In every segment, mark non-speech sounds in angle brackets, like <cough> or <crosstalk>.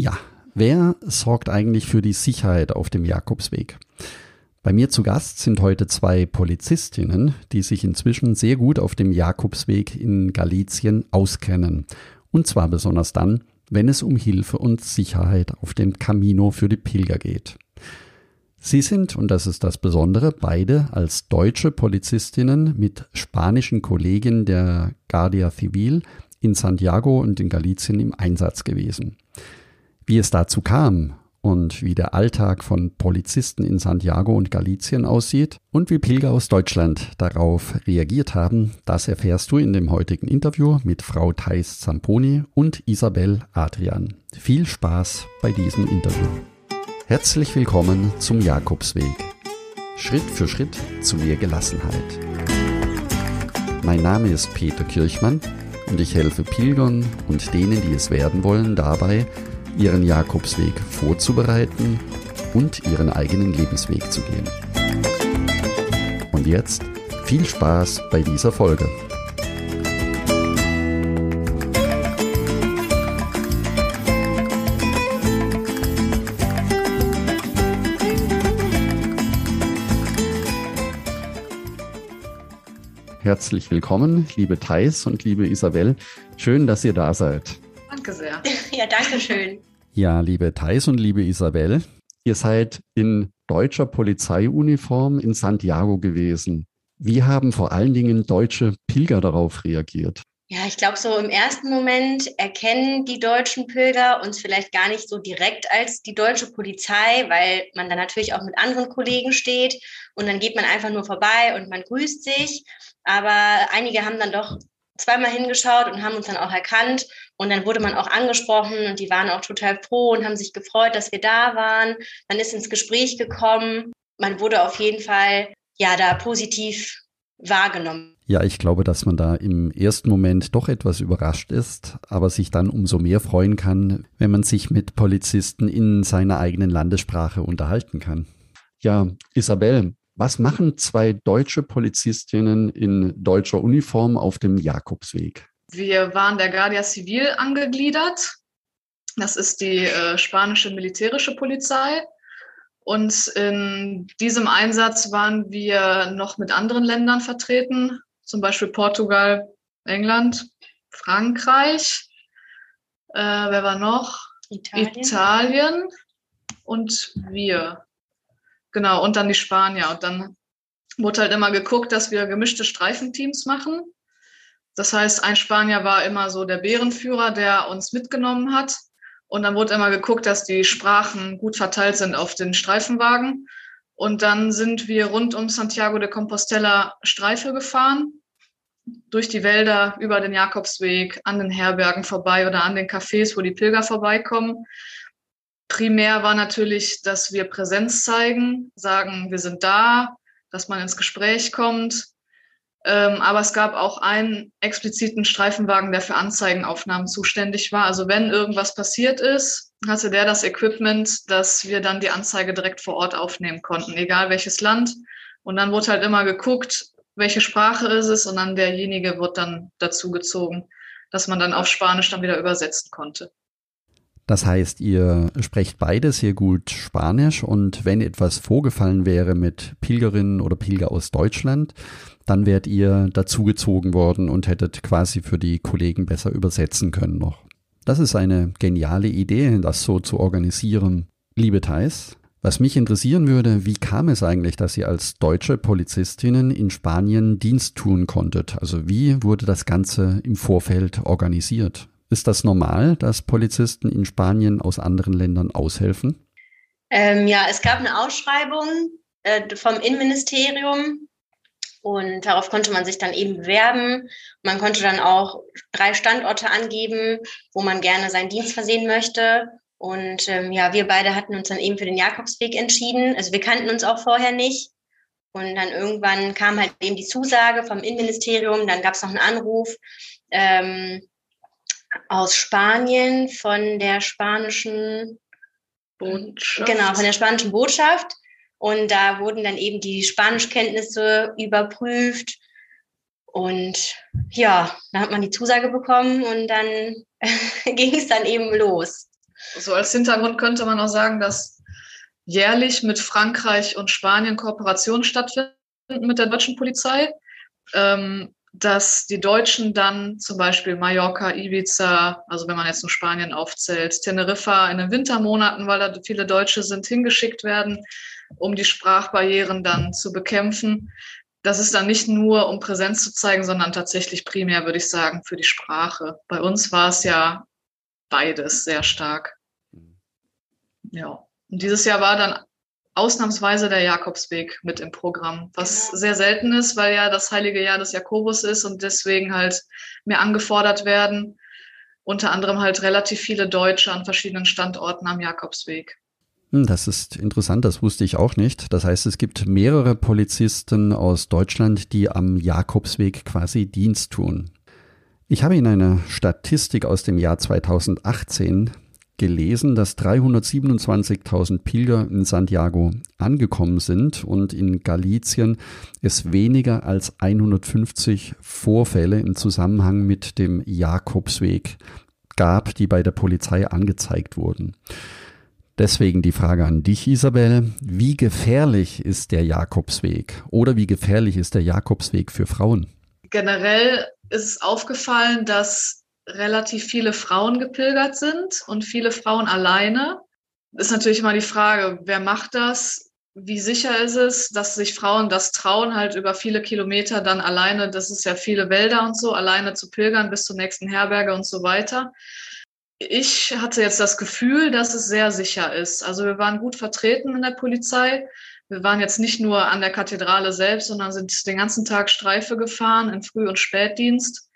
Ja, wer sorgt eigentlich für die Sicherheit auf dem Jakobsweg? Bei mir zu Gast sind heute zwei Polizistinnen, die sich inzwischen sehr gut auf dem Jakobsweg in Galizien auskennen. Und zwar besonders dann, wenn es um Hilfe und Sicherheit auf dem Camino für die Pilger geht. Sie sind, und das ist das Besondere, beide als deutsche Polizistinnen mit spanischen Kollegen der Guardia Civil in Santiago und in Galizien im Einsatz gewesen. Wie es dazu kam und wie der Alltag von Polizisten in Santiago und Galizien aussieht und wie Pilger aus Deutschland darauf reagiert haben, das erfährst du in dem heutigen Interview mit Frau Thais Zamponi und Isabel Adrian. Viel Spaß bei diesem Interview. Herzlich willkommen zum Jakobsweg. Schritt für Schritt zu mehr Gelassenheit. Mein Name ist Peter Kirchmann und ich helfe Pilgern und denen, die es werden wollen, dabei, ihren Jakobsweg vorzubereiten und ihren eigenen Lebensweg zu gehen. Und jetzt viel Spaß bei dieser Folge. Herzlich willkommen, liebe Thais und liebe Isabel. Schön, dass ihr da seid. Ja, danke schön. Ja, liebe Thais und liebe Isabel, ihr seid in deutscher Polizeiuniform in Santiago gewesen. Wie haben vor allen Dingen deutsche Pilger darauf reagiert? Ja, ich glaube, so im ersten Moment erkennen die deutschen Pilger uns vielleicht gar nicht so direkt als die deutsche Polizei, weil man dann natürlich auch mit anderen Kollegen steht und dann geht man einfach nur vorbei und man grüßt sich. Aber einige haben dann doch zweimal hingeschaut und haben uns dann auch erkannt. Und dann wurde man auch angesprochen und die waren auch total froh und haben sich gefreut, dass wir da waren. Man ist ins Gespräch gekommen. Man wurde auf jeden Fall ja da positiv wahrgenommen. Ja, ich glaube, dass man da im ersten Moment doch etwas überrascht ist, aber sich dann umso mehr freuen kann, wenn man sich mit Polizisten in seiner eigenen Landessprache unterhalten kann. Ja, Isabel, was machen zwei deutsche Polizistinnen in deutscher Uniform auf dem Jakobsweg? Wir waren der Guardia Civil angegliedert. Das ist die äh, spanische militärische Polizei. Und in diesem Einsatz waren wir noch mit anderen Ländern vertreten, zum Beispiel Portugal, England, Frankreich. Äh, wer war noch? Italien. Italien und wir. Genau, und dann die Spanier. Und dann wurde halt immer geguckt, dass wir gemischte Streifenteams machen. Das heißt, ein Spanier war immer so der Bärenführer, der uns mitgenommen hat. Und dann wurde immer geguckt, dass die Sprachen gut verteilt sind auf den Streifenwagen. Und dann sind wir rund um Santiago de Compostela Streife gefahren, durch die Wälder, über den Jakobsweg, an den Herbergen vorbei oder an den Cafés, wo die Pilger vorbeikommen primär war natürlich, dass wir Präsenz zeigen, sagen, wir sind da, dass man ins Gespräch kommt. Ähm, aber es gab auch einen expliziten Streifenwagen, der für Anzeigenaufnahmen zuständig war. Also wenn irgendwas passiert ist, hatte der das Equipment, dass wir dann die Anzeige direkt vor Ort aufnehmen konnten, egal welches Land. Und dann wurde halt immer geguckt, welche Sprache ist es und dann derjenige wird dann dazu gezogen, dass man dann auf Spanisch dann wieder übersetzen konnte. Das heißt, ihr sprecht beide sehr gut Spanisch und wenn etwas vorgefallen wäre mit Pilgerinnen oder Pilger aus Deutschland, dann wärt ihr dazugezogen worden und hättet quasi für die Kollegen besser übersetzen können noch. Das ist eine geniale Idee, das so zu organisieren. Liebe Thais, was mich interessieren würde, wie kam es eigentlich, dass ihr als deutsche Polizistinnen in Spanien Dienst tun konntet? Also wie wurde das Ganze im Vorfeld organisiert? Ist das normal, dass Polizisten in Spanien aus anderen Ländern aushelfen? Ähm, ja, es gab eine Ausschreibung äh, vom Innenministerium und darauf konnte man sich dann eben bewerben. Man konnte dann auch drei Standorte angeben, wo man gerne seinen Dienst versehen möchte. Und ähm, ja, wir beide hatten uns dann eben für den Jakobsweg entschieden. Also wir kannten uns auch vorher nicht. Und dann irgendwann kam halt eben die Zusage vom Innenministerium, dann gab es noch einen Anruf. Ähm, aus Spanien von der spanischen Botschaft. Genau, von der spanischen Botschaft. Und da wurden dann eben die Spanischkenntnisse überprüft. Und ja, da hat man die Zusage bekommen und dann <laughs> ging es dann eben los. So als Hintergrund könnte man auch sagen, dass jährlich mit Frankreich und Spanien Kooperationen stattfinden mit der deutschen Polizei. Ähm, dass die Deutschen dann zum Beispiel Mallorca, Ibiza, also wenn man jetzt nur Spanien aufzählt, Teneriffa in den Wintermonaten, weil da viele Deutsche sind, hingeschickt werden, um die Sprachbarrieren dann zu bekämpfen. Das ist dann nicht nur, um Präsenz zu zeigen, sondern tatsächlich primär, würde ich sagen, für die Sprache. Bei uns war es ja beides sehr stark. Ja. Und dieses Jahr war dann ausnahmsweise der Jakobsweg mit im Programm, was genau. sehr selten ist, weil ja das heilige Jahr des Jakobus ist und deswegen halt mehr angefordert werden. Unter anderem halt relativ viele Deutsche an verschiedenen Standorten am Jakobsweg. Hm, das ist interessant, das wusste ich auch nicht. Das heißt, es gibt mehrere Polizisten aus Deutschland, die am Jakobsweg quasi Dienst tun. Ich habe in einer Statistik aus dem Jahr 2018 gelesen, dass 327.000 Pilger in Santiago angekommen sind und in Galizien es weniger als 150 Vorfälle im Zusammenhang mit dem Jakobsweg gab, die bei der Polizei angezeigt wurden. Deswegen die Frage an dich, Isabel. Wie gefährlich ist der Jakobsweg oder wie gefährlich ist der Jakobsweg für Frauen? Generell ist es aufgefallen, dass relativ viele Frauen gepilgert sind und viele Frauen alleine. Ist natürlich immer die Frage, wer macht das? Wie sicher ist es, dass sich Frauen das trauen, halt über viele Kilometer dann alleine, das ist ja viele Wälder und so, alleine zu pilgern bis zur nächsten Herberge und so weiter. Ich hatte jetzt das Gefühl, dass es sehr sicher ist. Also wir waren gut vertreten in der Polizei. Wir waren jetzt nicht nur an der Kathedrale selbst, sondern sind den ganzen Tag Streife gefahren in Früh- und Spätdienst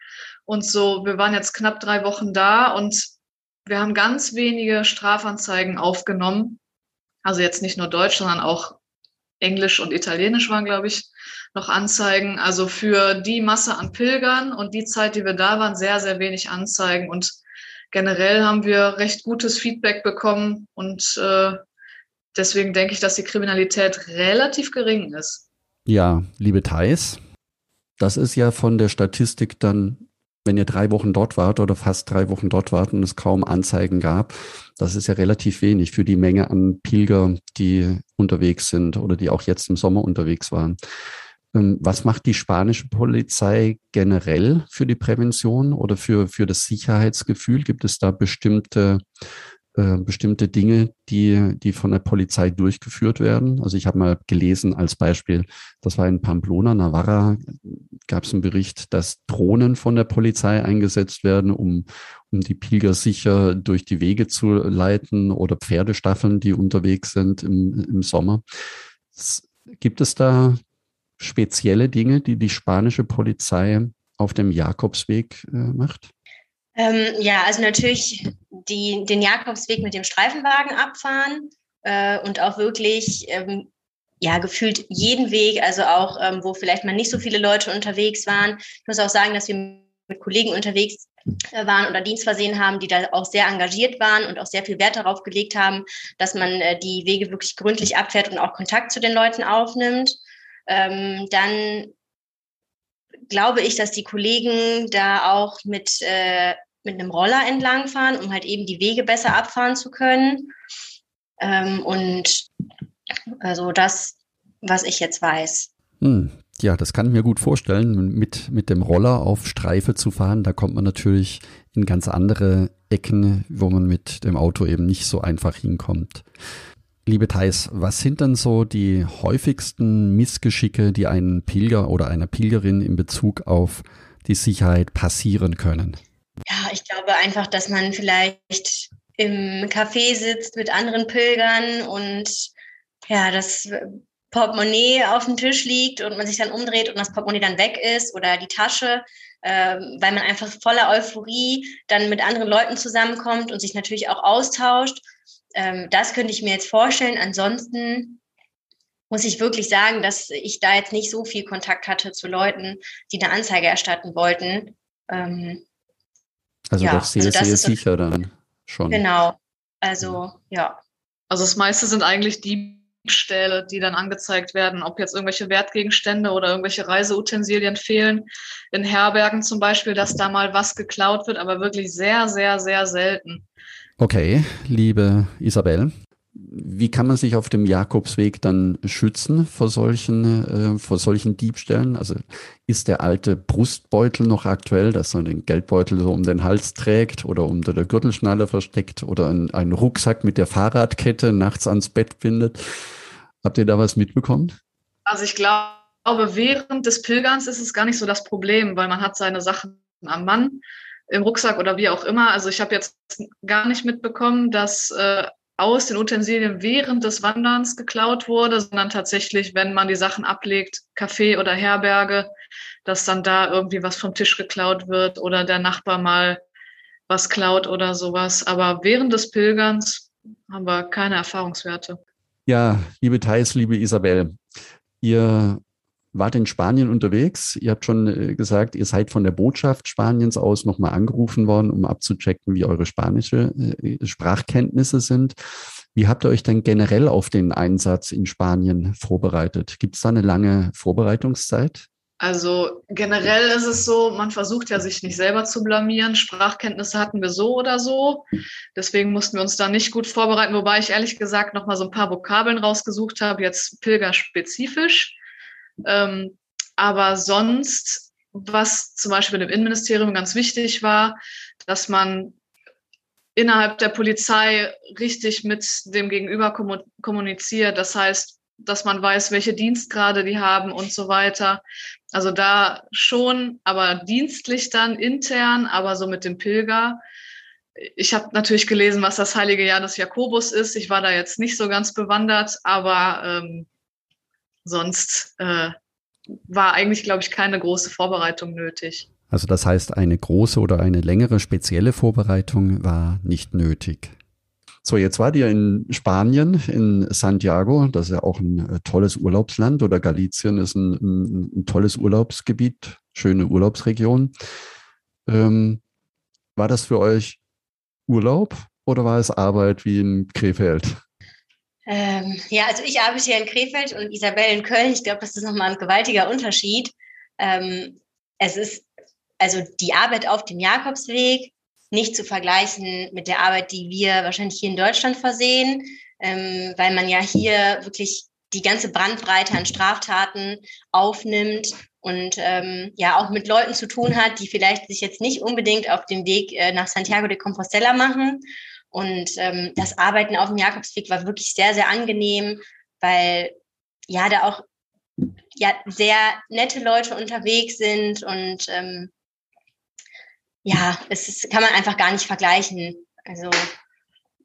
und so, wir waren jetzt knapp drei Wochen da und wir haben ganz wenige Strafanzeigen aufgenommen. Also jetzt nicht nur Deutsch, sondern auch Englisch und Italienisch waren, glaube ich, noch Anzeigen. Also für die Masse an Pilgern und die Zeit, die wir da waren, sehr, sehr wenig Anzeigen. Und generell haben wir recht gutes Feedback bekommen. Und äh, deswegen denke ich, dass die Kriminalität relativ gering ist. Ja, liebe Thais, das ist ja von der Statistik dann wenn ihr drei Wochen dort wart oder fast drei Wochen dort wart und es kaum Anzeigen gab, das ist ja relativ wenig für die Menge an Pilger, die unterwegs sind oder die auch jetzt im Sommer unterwegs waren. Ähm, was macht die spanische Polizei generell für die Prävention oder für, für das Sicherheitsgefühl? Gibt es da bestimmte äh, bestimmte Dinge, die, die von der Polizei durchgeführt werden. Also ich habe mal gelesen als Beispiel, das war in Pamplona, Navarra, gab es einen Bericht, dass Drohnen von der Polizei eingesetzt werden, um, um die Pilger sicher durch die Wege zu leiten oder Pferdestaffeln, die unterwegs sind im, im Sommer. Gibt es da spezielle Dinge, die die spanische Polizei auf dem Jakobsweg äh, macht? Ähm, ja, also natürlich die, den Jakobsweg mit dem Streifenwagen abfahren äh, und auch wirklich ähm, ja gefühlt jeden Weg, also auch ähm, wo vielleicht mal nicht so viele Leute unterwegs waren. Ich muss auch sagen, dass wir mit Kollegen unterwegs äh, waren oder Dienstversehen haben, die da auch sehr engagiert waren und auch sehr viel Wert darauf gelegt haben, dass man äh, die Wege wirklich gründlich abfährt und auch Kontakt zu den Leuten aufnimmt. Ähm, dann glaube ich, dass die Kollegen da auch mit, äh, mit einem Roller entlangfahren, um halt eben die Wege besser abfahren zu können. Ähm, und also das, was ich jetzt weiß. Hm. Ja, das kann ich mir gut vorstellen, mit, mit dem Roller auf Streife zu fahren. Da kommt man natürlich in ganz andere Ecken, wo man mit dem Auto eben nicht so einfach hinkommt. Liebe Thais, was sind denn so die häufigsten Missgeschicke, die einen Pilger oder einer Pilgerin in Bezug auf die Sicherheit passieren können? Ja, ich glaube einfach, dass man vielleicht im Café sitzt mit anderen Pilgern und ja, das Portemonnaie auf dem Tisch liegt und man sich dann umdreht und das Portemonnaie dann weg ist oder die Tasche, äh, weil man einfach voller Euphorie dann mit anderen Leuten zusammenkommt und sich natürlich auch austauscht ähm, das könnte ich mir jetzt vorstellen. Ansonsten muss ich wirklich sagen, dass ich da jetzt nicht so viel Kontakt hatte zu Leuten, die eine Anzeige erstatten wollten. Ähm, also ja, doch sehr, also sehr sicher dann schon. Genau. Also ja. Also das meiste sind eigentlich die Diebstähle, die dann angezeigt werden, ob jetzt irgendwelche Wertgegenstände oder irgendwelche Reiseutensilien fehlen. In Herbergen zum Beispiel, dass da mal was geklaut wird, aber wirklich sehr, sehr, sehr selten. Okay, liebe Isabel, wie kann man sich auf dem Jakobsweg dann schützen vor solchen, äh, vor solchen Diebstählen? Also ist der alte Brustbeutel noch aktuell, dass man den Geldbeutel so um den Hals trägt oder unter der Gürtelschnalle versteckt oder einen Rucksack mit der Fahrradkette nachts ans Bett bindet? Habt ihr da was mitbekommen? Also ich glaube, während des Pilgerns ist es gar nicht so das Problem, weil man hat seine Sachen am Mann im Rucksack oder wie auch immer. Also ich habe jetzt gar nicht mitbekommen, dass äh, aus den Utensilien während des Wanderns geklaut wurde, sondern tatsächlich, wenn man die Sachen ablegt, Café oder Herberge, dass dann da irgendwie was vom Tisch geklaut wird oder der Nachbar mal was klaut oder sowas. Aber während des Pilgerns haben wir keine Erfahrungswerte. Ja, liebe Thais, liebe Isabel, ihr wart in Spanien unterwegs. Ihr habt schon äh, gesagt, ihr seid von der Botschaft Spaniens aus nochmal angerufen worden, um abzuchecken, wie eure spanische äh, Sprachkenntnisse sind. Wie habt ihr euch denn generell auf den Einsatz in Spanien vorbereitet? Gibt es da eine lange Vorbereitungszeit? Also generell ist es so, man versucht ja sich nicht selber zu blamieren. Sprachkenntnisse hatten wir so oder so. Deswegen mussten wir uns da nicht gut vorbereiten, wobei ich ehrlich gesagt noch mal so ein paar Vokabeln rausgesucht habe, jetzt pilgerspezifisch. Ähm, aber sonst, was zum Beispiel im Innenministerium ganz wichtig war, dass man innerhalb der Polizei richtig mit dem Gegenüber kommuniziert. Das heißt, dass man weiß, welche Dienstgrade die haben und so weiter. Also da schon, aber dienstlich dann intern, aber so mit dem Pilger. Ich habe natürlich gelesen, was das heilige Jahr des Jakobus ist. Ich war da jetzt nicht so ganz bewandert, aber ähm, sonst äh, war eigentlich, glaube ich, keine große Vorbereitung nötig. Also das heißt, eine große oder eine längere spezielle Vorbereitung war nicht nötig. So, jetzt wart ihr in Spanien, in Santiago. Das ist ja auch ein äh, tolles Urlaubsland oder Galicien ist ein, ein, ein tolles Urlaubsgebiet, schöne Urlaubsregion. Ähm, war das für euch Urlaub oder war es Arbeit wie in Krefeld? Ähm, ja, also ich arbeite hier in Krefeld und Isabel in Köln. Ich glaube, das ist nochmal ein gewaltiger Unterschied. Ähm, es ist also die Arbeit auf dem Jakobsweg nicht zu vergleichen mit der Arbeit, die wir wahrscheinlich hier in Deutschland versehen, ähm, weil man ja hier wirklich die ganze Brandbreite an Straftaten aufnimmt und ähm, ja auch mit Leuten zu tun hat, die vielleicht sich jetzt nicht unbedingt auf dem Weg äh, nach Santiago de Compostela machen und ähm, das Arbeiten auf dem Jakobsweg war wirklich sehr, sehr angenehm, weil ja da auch ja sehr nette Leute unterwegs sind und ähm, ja, es ist, kann man einfach gar nicht vergleichen. Also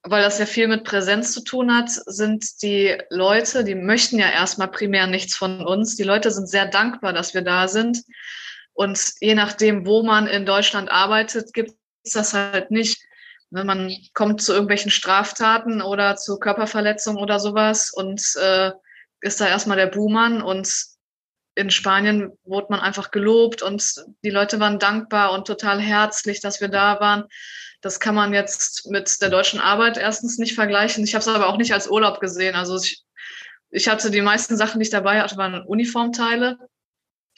weil das ja viel mit Präsenz zu tun hat, sind die Leute, die möchten ja erstmal primär nichts von uns. Die Leute sind sehr dankbar, dass wir da sind. Und je nachdem, wo man in Deutschland arbeitet, gibt es das halt nicht. Ne, man kommt zu irgendwelchen Straftaten oder zu Körperverletzungen oder sowas und äh, ist da erstmal der Buhmann und in Spanien wurde man einfach gelobt und die Leute waren dankbar und total herzlich, dass wir da waren. Das kann man jetzt mit der deutschen Arbeit erstens nicht vergleichen. Ich habe es aber auch nicht als Urlaub gesehen. Also ich, ich hatte die meisten Sachen, die ich dabei hatte, waren Uniformteile.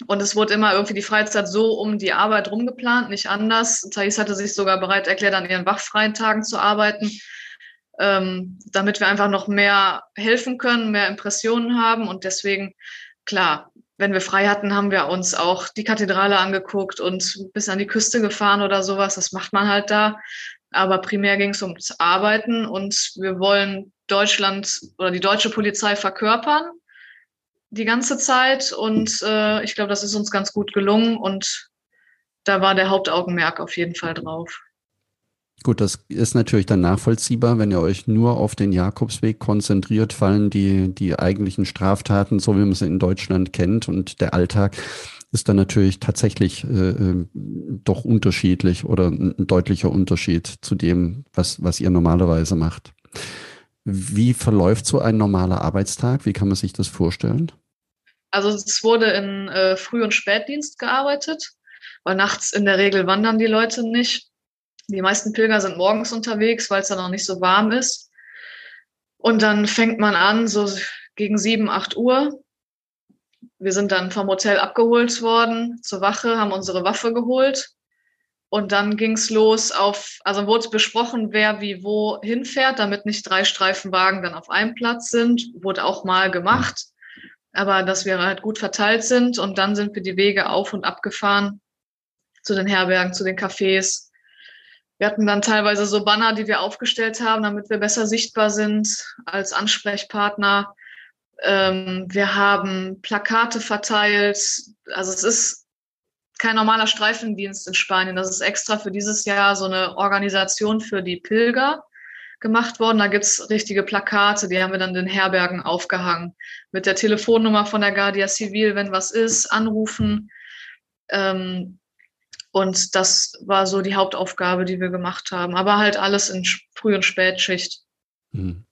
Und es wurde immer irgendwie die Freizeit so um die Arbeit rumgeplant, nicht anders. Thais hatte sich sogar bereit erklärt, an ihren wachfreien Tagen zu arbeiten, ähm, damit wir einfach noch mehr helfen können, mehr Impressionen haben. Und deswegen, klar, wenn wir frei hatten, haben wir uns auch die Kathedrale angeguckt und bis an die Küste gefahren oder sowas. Das macht man halt da. Aber primär ging es ums Arbeiten und wir wollen Deutschland oder die deutsche Polizei verkörpern die ganze Zeit und äh, ich glaube, das ist uns ganz gut gelungen und da war der Hauptaugenmerk auf jeden Fall drauf. Gut, das ist natürlich dann nachvollziehbar, wenn ihr euch nur auf den Jakobsweg konzentriert, fallen die, die eigentlichen Straftaten, so wie man sie in Deutschland kennt und der Alltag ist dann natürlich tatsächlich äh, äh doch unterschiedlich oder ein, deutlicher Unterschied zu dem, was, was ihr normalerweise macht. Wie verläuft so ein normaler Arbeitstag? Wie kann man sich das vorstellen? Also es wurde in äh, Früh- und Spätdienst gearbeitet, weil nachts in der Regel wandern die Leute nicht. Die meisten Pilger sind morgens unterwegs, weil es dann noch nicht so warm ist. Und dann fängt man an, so gegen sieben, acht Uhr. Wir sind dann vom Hotel abgeholt worden zur Wache, haben unsere Waffe geholt Und dann ging es los auf, also wurde besprochen, wer wie wo hinfährt, damit nicht drei Streifenwagen dann auf einem Platz sind. Wurde auch mal gemacht, aber dass wir halt gut verteilt sind. Und dann sind wir die Wege auf und ab gefahren zu den Herbergen, zu den Cafés. Wir hatten dann teilweise so Banner, die wir aufgestellt haben, damit wir besser sichtbar sind als Ansprechpartner. Ähm, wir haben Plakate verteilt. Also es ist kein normaler Streifendienst in Spanien. Das ist extra für dieses Jahr so eine Organisation für die Pilger gemacht worden. Da gibt's richtige Plakate, die haben wir dann den Herbergen aufgehangen. Mit der Telefonnummer von der Guardia Civil, wenn was ist, anrufen. Ähm, und das war so die Hauptaufgabe, die wir gemacht haben. Aber halt alles in Früh- und Spätschicht. Hm.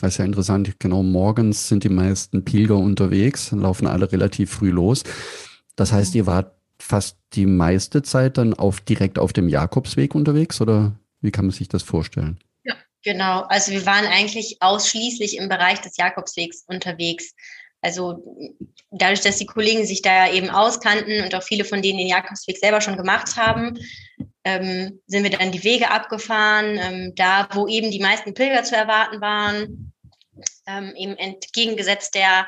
Das ist ja interessant. Genau, morgens sind die meisten Pilger unterwegs, laufen alle relativ früh los. Das heißt, ihr wart fast die meiste Zeit dann auf, direkt auf dem Jakobsweg unterwegs oder wie kann man sich das vorstellen? Ja, genau. Also wir waren eigentlich ausschließlich im Bereich des Jakobswegs unterwegs. Also dadurch, dass die Kollegen sich da eben auskannten und auch viele von denen den Jakobsweg selber schon gemacht haben, ähm, sind wir dann die Wege abgefahren, ähm, da wo eben die meisten Pilger zu erwarten waren, ähm, eben entgegengesetzt der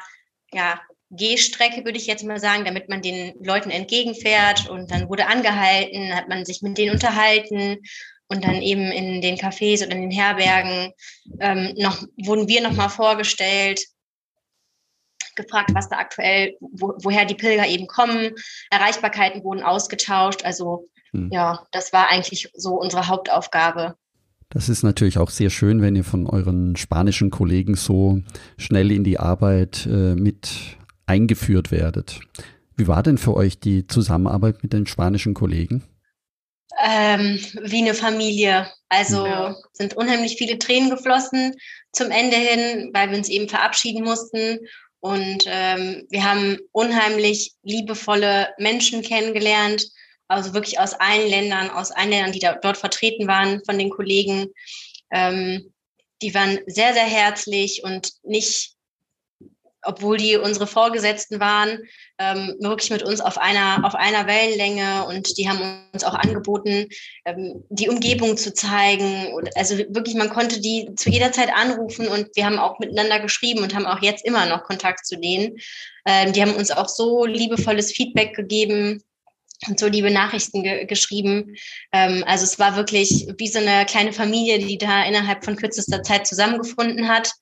ja, Gehstrecke, würde ich jetzt mal sagen, damit man den Leuten entgegenfährt. Und dann wurde angehalten, hat man sich mit denen unterhalten und dann eben in den Cafés oder in den Herbergen ähm, noch, wurden wir nochmal vorgestellt, gefragt, was da aktuell, wo, woher die Pilger eben kommen. Erreichbarkeiten wurden ausgetauscht. Also hm. ja, das war eigentlich so unsere Hauptaufgabe. Das ist natürlich auch sehr schön, wenn ihr von euren spanischen Kollegen so schnell in die Arbeit äh, mit eingeführt werdet. Wie war denn für euch die Zusammenarbeit mit den spanischen Kollegen? Ähm, wie eine Familie. Also ja. sind unheimlich viele Tränen geflossen zum Ende hin, weil wir uns eben verabschieden mussten. Und ähm, wir haben unheimlich liebevolle Menschen kennengelernt, also wirklich aus allen Ländern, aus allen Ländern, die da, dort vertreten waren von den Kollegen. Ähm, die waren sehr, sehr herzlich und nicht obwohl die unsere Vorgesetzten waren, ähm, wirklich mit uns auf einer, auf einer Wellenlänge und die haben uns auch angeboten, ähm, die Umgebung zu zeigen. Also wirklich, man konnte die zu jeder Zeit anrufen und wir haben auch miteinander geschrieben und haben auch jetzt immer noch Kontakt zu denen. Ähm, die haben uns auch so liebevolles Feedback gegeben und so liebe Nachrichten ge geschrieben. Ähm, also es war wirklich wie so eine kleine Familie, die da innerhalb von kürzester Zeit zusammengefunden hat.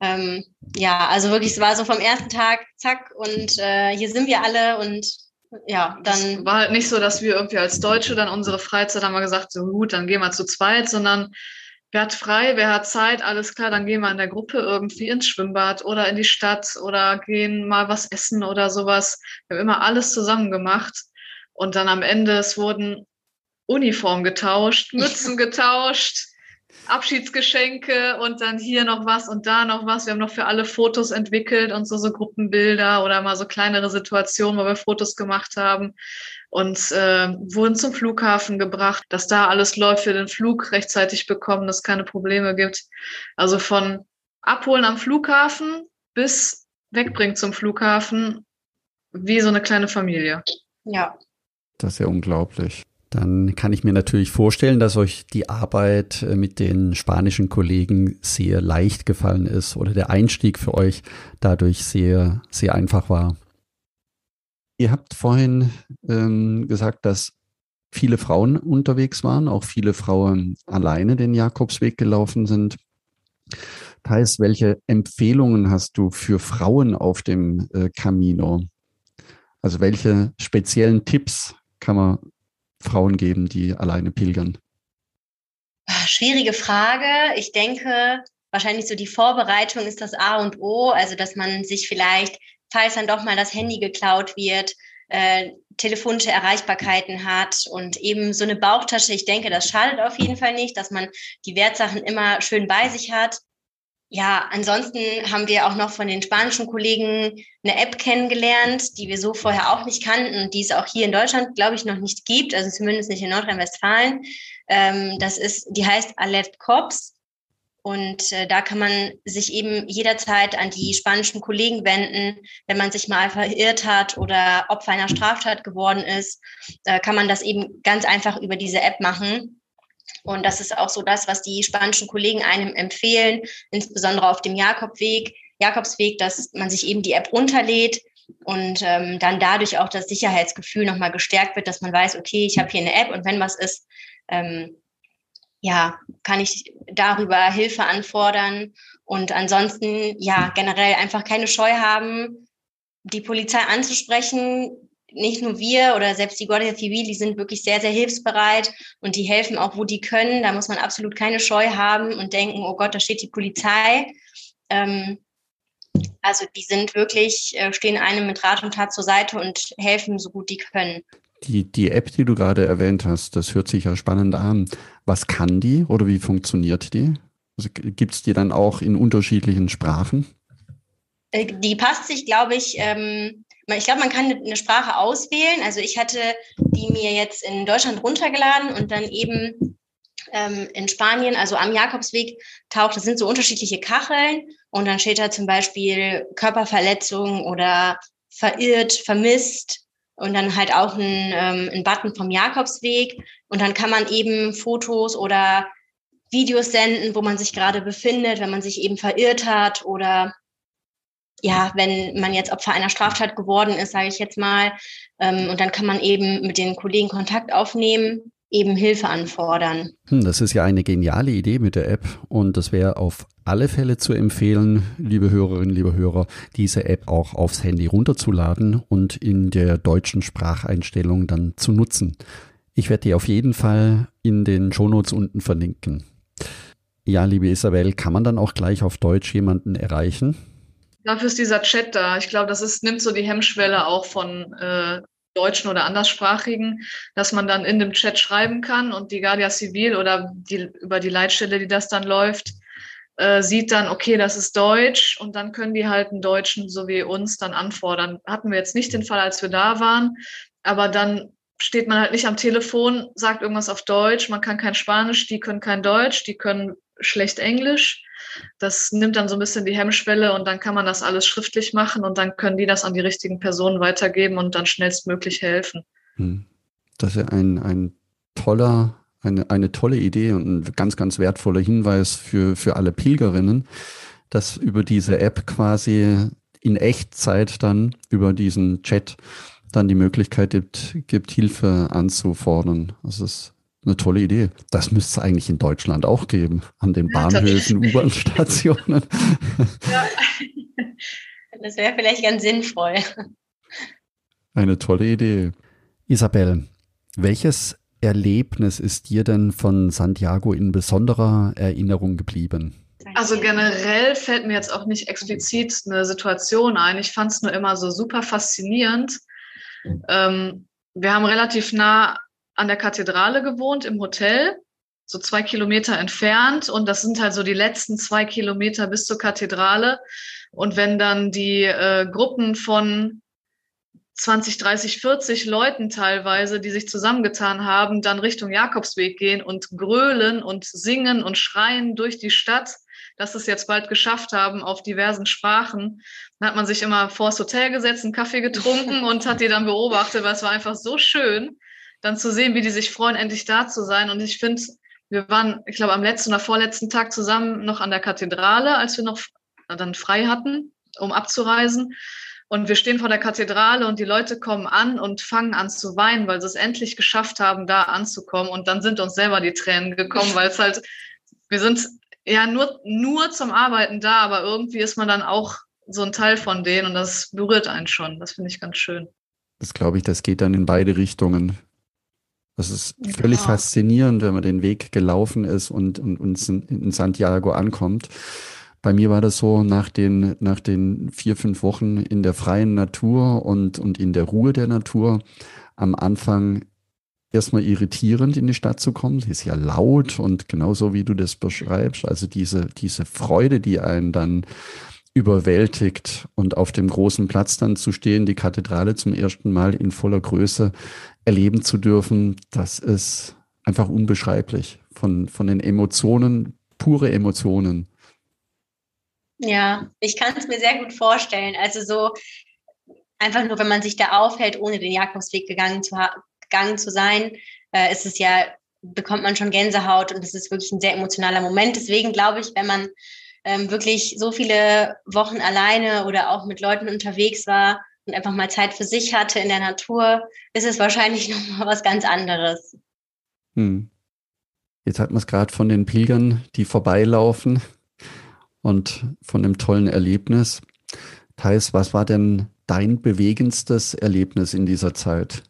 Ähm, ja, also wirklich, es war so vom ersten Tag, zack, und äh, hier sind wir alle und ja, dann. Es war halt nicht so, dass wir irgendwie als Deutsche dann unsere Freizeit haben wir gesagt, so gut, dann gehen wir zu zweit, sondern wer hat frei, wer hat Zeit, alles klar, dann gehen wir in der Gruppe irgendwie ins Schwimmbad oder in die Stadt oder gehen mal was essen oder sowas. Wir haben immer alles zusammen gemacht. Und dann am Ende, es wurden Uniform getauscht, <laughs> Mützen getauscht. Abschiedsgeschenke und dann hier noch was und da noch was. Wir haben noch für alle Fotos entwickelt und so, so Gruppenbilder oder mal so kleinere Situationen, wo wir Fotos gemacht haben und äh, wurden zum Flughafen gebracht, dass da alles läuft für den Flug rechtzeitig bekommen, dass es keine Probleme gibt. Also von abholen am Flughafen bis wegbringen zum Flughafen, wie so eine kleine Familie. Ja. Das ist ja unglaublich dann kann ich mir natürlich vorstellen, dass euch die Arbeit äh, mit den spanischen Kollegen sehr leicht gefallen ist oder der Einstieg für euch dadurch sehr, sehr einfach war. Ihr habt vorhin ähm, gesagt, dass viele Frauen unterwegs waren, auch viele Frauen alleine den Jakobsweg gelaufen sind. Thais, welche Empfehlungen hast du für Frauen auf dem äh, Camino? Also welche speziellen Tipps kann man Frauen geben, die alleine pilgern? Schwierige Frage. Ich denke, wahrscheinlich so die Vorbereitung ist das A und O. Also, dass man sich vielleicht, falls dann doch mal das Handy geklaut wird, äh, telefonische Erreichbarkeiten hat und eben so eine Bauchtasche. Ich denke, das schadet auf jeden Fall nicht, dass man die Wertsachen immer schön bei sich hat. Ja, ansonsten haben wir auch noch von den spanischen Kollegen eine App kennengelernt, die wir so vorher auch nicht kannten und die es auch hier in Deutschland, glaube ich, noch nicht gibt, also zumindest nicht in Nordrhein-Westfalen. Ähm, das ist, die heißt Alert Cops Und äh, da kann man sich eben jederzeit an die spanischen Kollegen wenden. Wenn man sich mal verirrt hat oder Opfer einer Straftat geworden ist, äh, kann man das eben ganz einfach über diese App machen. Und das ist auch so das, was die spanischen Kollegen einem empfehlen, insbesondere auf dem Jakobweg, Jakobsweg, dass man sich eben die App runterlädt und ähm, dann dadurch auch das Sicherheitsgefühl nochmal gestärkt wird, dass man weiß, okay, ich habe hier eine App und wenn was ist, ähm, ja, kann ich darüber Hilfe anfordern und ansonsten, ja, generell einfach keine Scheu haben, die Polizei anzusprechen. Nicht nur wir oder selbst die Guardia Civil, die sind wirklich sehr, sehr hilfsbereit und die helfen auch, wo die können. Da muss man absolut keine Scheu haben und denken, oh Gott, da steht die Polizei. Ähm, also die sind wirklich, äh, stehen einem mit Rat und Tat zur Seite und helfen so gut die können. Die, die App, die du gerade erwähnt hast, das hört sich ja spannend an. Was kann die oder wie funktioniert die? Also Gibt es die dann auch in unterschiedlichen Sprachen? Äh, die passt sich, glaube ich, ähm, ich glaube, man kann eine Sprache auswählen. Also ich hatte die mir jetzt in Deutschland runtergeladen und dann eben ähm, in Spanien, also am Jakobsweg, taucht, das sind so unterschiedliche Kacheln und dann steht da zum Beispiel Körperverletzung oder verirrt, vermisst und dann halt auch ein, ähm, ein Button vom Jakobsweg. Und dann kann man eben Fotos oder Videos senden, wo man sich gerade befindet, wenn man sich eben verirrt hat oder ja, wenn man jetzt Opfer einer Straftat geworden ist, sage ich jetzt mal. Ähm, und dann kann man eben mit den Kollegen Kontakt aufnehmen eben Hilfe anfordern. Hm, das ist ja eine geniale Idee mit der App und das wäre auf alle Fälle zu empfehlen, liebe Hörerinnen, liebe Hörer, diese App auch aufs Handy runterzuladen und in der deutschen Spracheinstellung dann zu nutzen. Ich werde die auf jeden Fall in den Shownotes unten verlinken. Ja, liebe Isabel, kann man dann auch gleich auf Deutsch jemanden erreichen? Dafür ist dieser Chat da. Ich glaube, das ist, nimmt so die Hemmschwelle auch von äh, Deutschen oder Anderssprachigen, dass man dann in dem Chat schreiben kann und die Guardia Civil oder die, über die Leitstelle, die das dann läuft, äh, sieht dann, okay, das ist Deutsch und dann können die halt einen Deutschen so wie uns dann anfordern. Hatten wir jetzt nicht den Fall, als wir da waren, aber dann steht man halt nicht am Telefon, sagt irgendwas auf Deutsch, man kann kein Spanisch, die können kein Deutsch, die können schlecht Englisch. Das nimmt dann so ein bisschen die Hemmschwelle und dann kann man das alles schriftlich machen und dann können die das an die richtigen Personen weitergeben und dann schnellstmöglich helfen. Hm. Das ist ja ein, ein toller, eine, eine tolle Idee und ein ganz, ganz wertvoller Hinweis für, für alle Pilgerinnen, dass über diese App quasi in Echtzeit dann über diesen Chat dann die Möglichkeit gibt, gibt Hilfe anzufordern. Das ist eine tolle Idee. Das müsste es eigentlich in Deutschland auch geben, an den Bahnhöfen, <laughs> U-Bahn-Stationen. Ja, <laughs> das wäre vielleicht ganz sinnvoll. Eine tolle Idee. Isabel, welches Erlebnis ist dir denn von Santiago in besonderer Erinnerung geblieben? Also generell fällt mir jetzt auch nicht explizit eine Situation ein. Ich fand es nur immer so super faszinierend. Ähm, wir haben relativ nah an der Kathedrale gewohnt, im Hotel, so zwei Kilometer entfernt. Und das sind halt so die letzten zwei Kilometer bis zur Kathedrale. Und wenn dann die äh, Gruppen von 20, 30, 40 Leuten teilweise, die sich zusammengetan haben, dann Richtung Jakobsweg gehen und grölen und singen und schreien durch die Stadt, dass es jetzt bald geschafft haben auf diversen Sprachen. Dann hat man sich immer vor das Hotel gesetzt, einen Kaffee getrunken <laughs> und hat die dann beobachtet, weil es war einfach so schön dann zu sehen, wie die sich freuen, endlich da zu sein. Und ich finde, wir waren, ich glaube, am letzten oder vorletzten Tag zusammen noch an der Kathedrale, als wir noch dann frei hatten, um abzureisen. Und wir stehen vor der Kathedrale und die Leute kommen an und fangen an zu weinen, weil sie es endlich geschafft haben, da anzukommen. Und dann sind uns selber die Tränen gekommen, weil es halt, wir sind ja nur, nur zum Arbeiten da, aber irgendwie ist man dann auch so ein Teil von denen und das berührt einen schon. Das finde ich ganz schön. Das glaube ich, das geht dann in beide Richtungen. Das ist völlig genau. faszinierend, wenn man den Weg gelaufen ist und, und, und in Santiago ankommt. Bei mir war das so, nach den, nach den vier, fünf Wochen in der freien Natur und, und in der Ruhe der Natur, am Anfang erstmal irritierend in die Stadt zu kommen. Sie ist ja laut und genauso wie du das beschreibst. Also diese, diese Freude, die einen dann überwältigt und auf dem großen Platz dann zu stehen, die Kathedrale zum ersten Mal in voller Größe erleben zu dürfen, das ist einfach unbeschreiblich. Von, von den Emotionen pure Emotionen. Ja, ich kann es mir sehr gut vorstellen. Also so einfach nur, wenn man sich da aufhält, ohne den Jakobsweg gegangen zu, gegangen zu sein, äh, ist es ja, bekommt man schon Gänsehaut und es ist wirklich ein sehr emotionaler Moment. Deswegen glaube ich, wenn man ähm, wirklich so viele Wochen alleine oder auch mit Leuten unterwegs war und einfach mal Zeit für sich hatte in der Natur, ist es wahrscheinlich <laughs> nochmal was ganz anderes. Hm. Jetzt hat man es gerade von den Pilgern, die vorbeilaufen und von dem tollen Erlebnis. Thais, was war denn dein bewegendstes Erlebnis in dieser Zeit?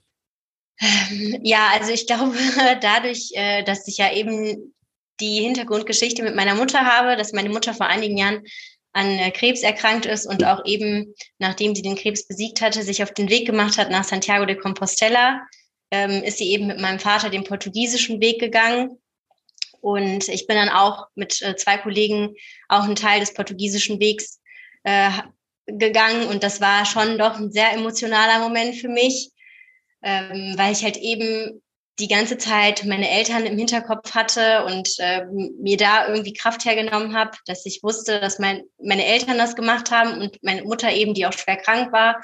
Ähm, ja, also ich glaube, <laughs> dadurch, äh, dass ich ja eben die Hintergrundgeschichte mit meiner Mutter habe, dass meine Mutter vor einigen Jahren an äh, Krebs erkrankt ist und auch eben, nachdem sie den Krebs besiegt hatte, sich auf den Weg gemacht hat nach Santiago de Compostela, ähm, ist sie eben mit meinem Vater den portugiesischen Weg gegangen. Und ich bin dann auch mit äh, zwei Kollegen auch einen Teil des portugiesischen Wegs äh, gegangen. Und das war schon doch ein sehr emotionaler Moment für mich, ähm, weil ich halt eben die ganze Zeit meine Eltern im Hinterkopf hatte und äh, mir da irgendwie Kraft hergenommen habe, dass ich wusste, dass mein, meine Eltern das gemacht haben und meine Mutter eben, die auch schwer krank war.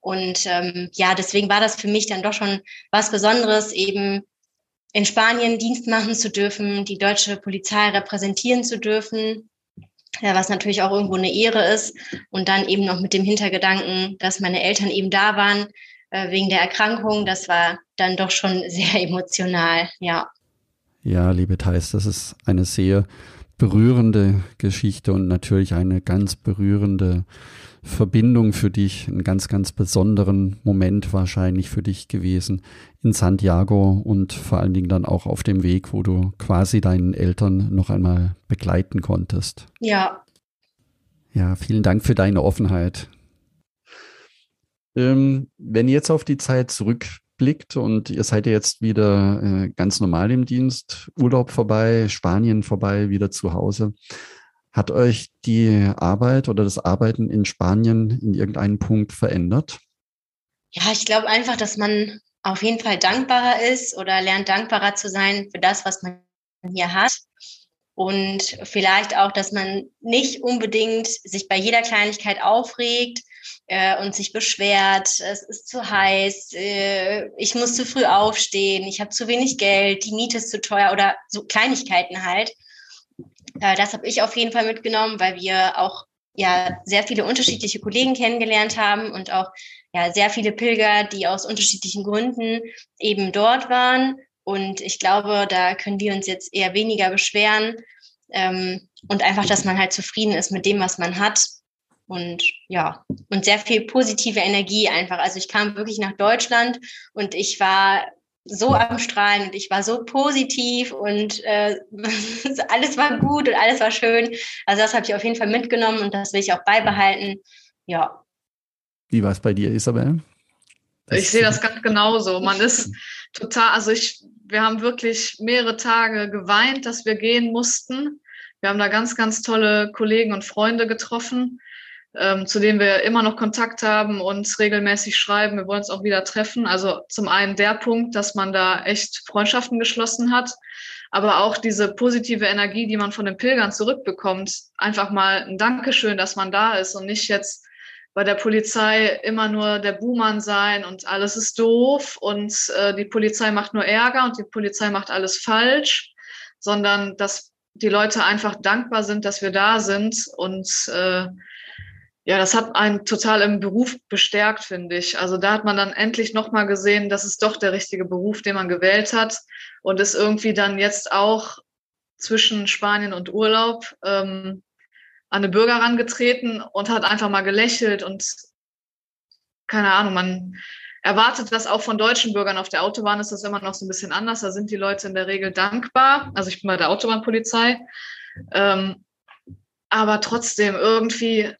Und ähm, ja, deswegen war das für mich dann doch schon was Besonderes, eben in Spanien Dienst machen zu dürfen, die deutsche Polizei repräsentieren zu dürfen, ja, was natürlich auch irgendwo eine Ehre ist. Und dann eben noch mit dem Hintergedanken, dass meine Eltern eben da waren, äh, wegen der Erkrankung. Das war dann doch schon <laughs> sehr emotional, ja. Ja, liebe Thais, das ist eine sehr berührende Geschichte und natürlich eine ganz berührende Verbindung für dich, einen ganz, ganz besonderen Moment wahrscheinlich für dich gewesen in Santiago und vor allen Dingen dann auch auf dem Weg, wo du quasi deinen Eltern noch einmal begleiten konntest. Ja. Ja, vielen Dank für deine Offenheit. Ähm, wenn ihr jetzt auf die Zeit zurückblickt und ihr seid ja jetzt wieder äh, ganz normal im Dienst, Urlaub vorbei, Spanien vorbei, wieder zu Hause. Hat euch die Arbeit oder das Arbeiten in Spanien in irgendeinem Punkt verändert? Ja, ich glaube einfach, dass man auf jeden Fall dankbarer ist oder lernt dankbarer zu sein für das, was man hier hat. Und vielleicht auch, dass man nicht unbedingt sich bei jeder Kleinigkeit aufregt, äh, und sich beschwert, es ist zu heiß, äh, ich muss zu früh aufstehen, ich habe zu wenig Geld, die Miete ist zu teuer oder so Kleinigkeiten halt. Äh, das habe ich auf jeden Fall mitgenommen, weil wir auch ja sehr viele unterschiedliche Kollegen kennengelernt haben und auch ja sehr viele Pilger, die aus unterschiedlichen Gründen eben dort waren. Und ich glaube, da können wir uns jetzt eher weniger beschweren ähm, und einfach, dass man halt zufrieden ist mit dem, was man hat und ja, und sehr viel positive Energie einfach. Also ich kam wirklich nach Deutschland und ich war so am Strahlen und ich war so positiv und äh, <laughs> alles war gut und alles war schön. Also das habe ich auf jeden Fall mitgenommen und das will ich auch beibehalten. Ja. Wie war es bei dir, Isabel? ich sehe das ganz genauso. Man ist total, also ich, wir haben wirklich mehrere Tage geweint, dass wir gehen mussten. Wir haben da ganz, ganz tolle Kollegen und Freunde getroffen ähm, zu denen wir immer noch Kontakt haben und regelmäßig schreiben. Wir wollen uns auch wieder treffen. Also zum einen der Punkt, dass man da echt Freundschaften geschlossen hat, aber auch diese positive Energie, die man von den Pilgern zurückbekommt. Einfach mal ein Dankeschön, dass man da ist und nicht jetzt bei der Polizei immer nur der Buhmann sein und alles ist doof und äh, die Polizei macht nur Ärger und die Polizei macht alles falsch, sondern dass die Leute einfach dankbar sind, dass wir da sind und äh, ja, das hat einen total im Beruf bestärkt, finde ich. Also da hat man dann endlich nochmal gesehen, dass es doch der richtige Beruf, den man gewählt hat und ist irgendwie dann jetzt auch zwischen Spanien und Urlaub ähm, an den Bürger herangetreten und hat einfach mal gelächelt und keine Ahnung, man erwartet das auch von deutschen Bürgern. Auf der Autobahn ist das immer noch so ein bisschen anders. Da sind die Leute in der Regel dankbar. Also ich bin bei der Autobahnpolizei. Ähm, aber trotzdem irgendwie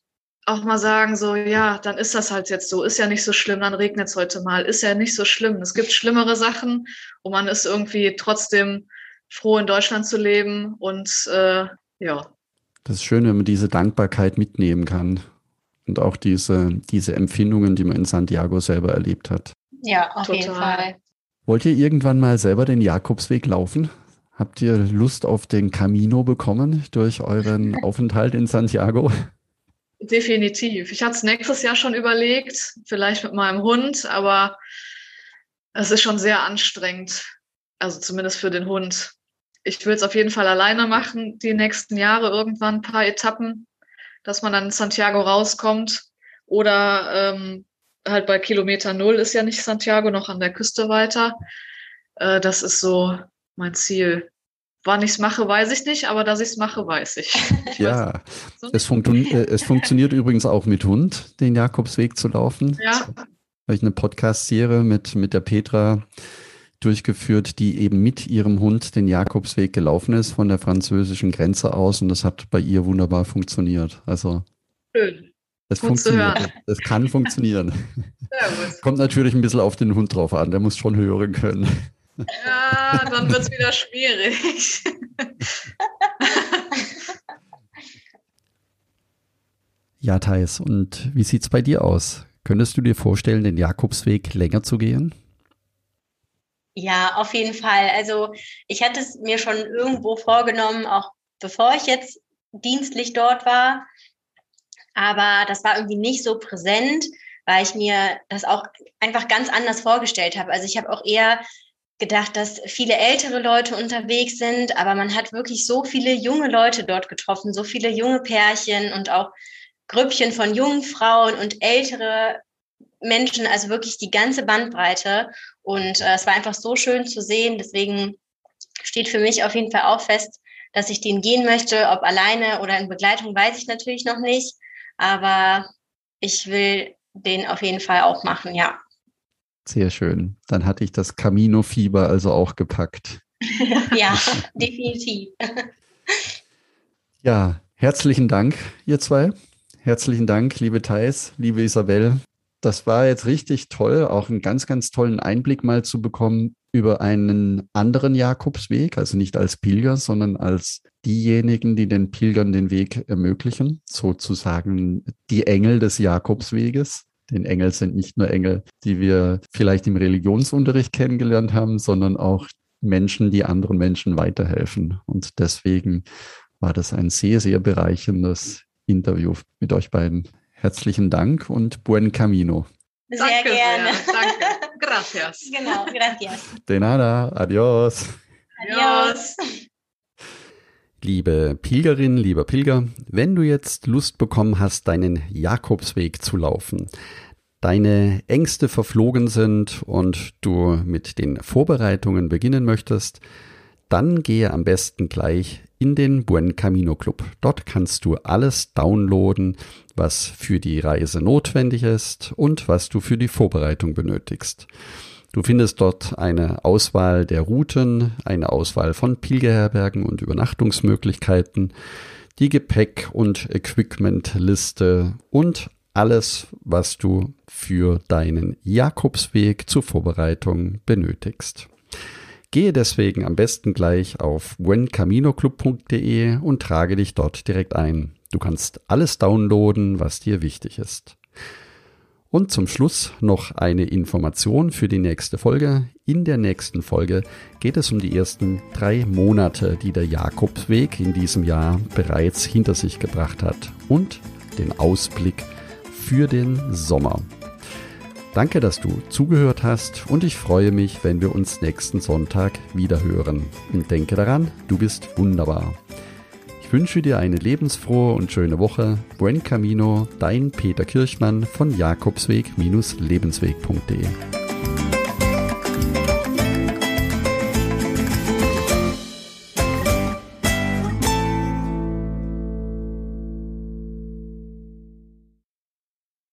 auch mal sagen, so, ja, dann ist das halt jetzt so, ist ja nicht so schlimm, dann regnet es heute mal, ist ja nicht so schlimm. Es gibt schlimmere Sachen und man ist irgendwie trotzdem froh, in Deutschland zu leben und äh, ja. Das ist schön, wenn man diese Dankbarkeit mitnehmen kann und auch diese, diese Empfindungen, die man in Santiago selber erlebt hat. Ja, auf Total. jeden Fall. Wollt ihr irgendwann mal selber den Jakobsweg laufen? Habt ihr Lust auf den Camino bekommen durch euren <laughs> Aufenthalt in Santiago? Definitiv. Ich hatte es nächstes Jahr schon überlegt, vielleicht mit meinem Hund, aber es ist schon sehr anstrengend. Also zumindest für den Hund. Ich will es auf jeden Fall alleine machen, die nächsten Jahre irgendwann ein paar Etappen, dass man dann in Santiago rauskommt. Oder ähm, halt bei Kilometer Null ist ja nicht Santiago, noch an der Küste weiter. Äh, das ist so mein Ziel. Wann ich es mache, weiß ich nicht, aber dass ich es mache, weiß ich. <laughs> ich ja, weiß so es, funktio äh, es funktioniert übrigens auch mit Hund, den Jakobsweg zu laufen. Ja. Habe ich eine Podcast-Serie mit, mit der Petra durchgeführt, die eben mit ihrem Hund den Jakobsweg gelaufen ist von der französischen Grenze aus und das hat bei ihr wunderbar funktioniert. Also Schön. Es funktioniert. Es kann funktionieren. <laughs> Kommt natürlich ein bisschen auf den Hund drauf an, der muss schon hören können. Ja, dann wird es wieder schwierig. <laughs> ja, Thais, und wie sieht es bei dir aus? Könntest du dir vorstellen, den Jakobsweg länger zu gehen? Ja, auf jeden Fall. Also ich hatte es mir schon irgendwo vorgenommen, auch bevor ich jetzt dienstlich dort war. Aber das war irgendwie nicht so präsent, weil ich mir das auch einfach ganz anders vorgestellt habe. Also ich habe auch eher gedacht, dass viele ältere Leute unterwegs sind, aber man hat wirklich so viele junge Leute dort getroffen, so viele junge Pärchen und auch Grüppchen von jungen Frauen und ältere Menschen, also wirklich die ganze Bandbreite. Und äh, es war einfach so schön zu sehen. Deswegen steht für mich auf jeden Fall auch fest, dass ich den gehen möchte. Ob alleine oder in Begleitung, weiß ich natürlich noch nicht. Aber ich will den auf jeden Fall auch machen, ja. Sehr schön. Dann hatte ich das Camino-Fieber also auch gepackt. <laughs> ja, <laughs> definitiv. Ja, herzlichen Dank, ihr zwei. Herzlichen Dank, liebe Thais, liebe Isabel. Das war jetzt richtig toll, auch einen ganz, ganz tollen Einblick mal zu bekommen über einen anderen Jakobsweg, also nicht als Pilger, sondern als diejenigen, die den Pilgern den Weg ermöglichen, sozusagen die Engel des Jakobsweges. Denn Engel sind nicht nur Engel, die wir vielleicht im Religionsunterricht kennengelernt haben, sondern auch Menschen, die anderen Menschen weiterhelfen. Und deswegen war das ein sehr, sehr bereicherndes Interview mit euch beiden. Herzlichen Dank und buen camino. Sehr danke gerne. Sehr, danke. <laughs> Gracias. Genau, gracias. De nada. Adios. Adios. Liebe Pilgerin, lieber Pilger, wenn du jetzt Lust bekommen hast, deinen Jakobsweg zu laufen, deine Ängste verflogen sind und du mit den Vorbereitungen beginnen möchtest, dann gehe am besten gleich in den Buen Camino Club. Dort kannst du alles downloaden, was für die Reise notwendig ist und was du für die Vorbereitung benötigst. Du findest dort eine Auswahl der Routen, eine Auswahl von Pilgerherbergen und Übernachtungsmöglichkeiten, die Gepäck- und Equipmentliste und alles, was du für deinen Jakobsweg zur Vorbereitung benötigst. Gehe deswegen am besten gleich auf wencaminoclub.de und trage dich dort direkt ein. Du kannst alles downloaden, was dir wichtig ist. Und zum Schluss noch eine Information für die nächste Folge. In der nächsten Folge geht es um die ersten drei Monate, die der Jakobsweg in diesem Jahr bereits hinter sich gebracht hat und den Ausblick für den Sommer. Danke, dass du zugehört hast und ich freue mich, wenn wir uns nächsten Sonntag wieder hören. Und denke daran, du bist wunderbar wünsche dir eine lebensfrohe und schöne Woche. Buen Camino, dein Peter Kirchmann von Jakobsweg-lebensweg.de.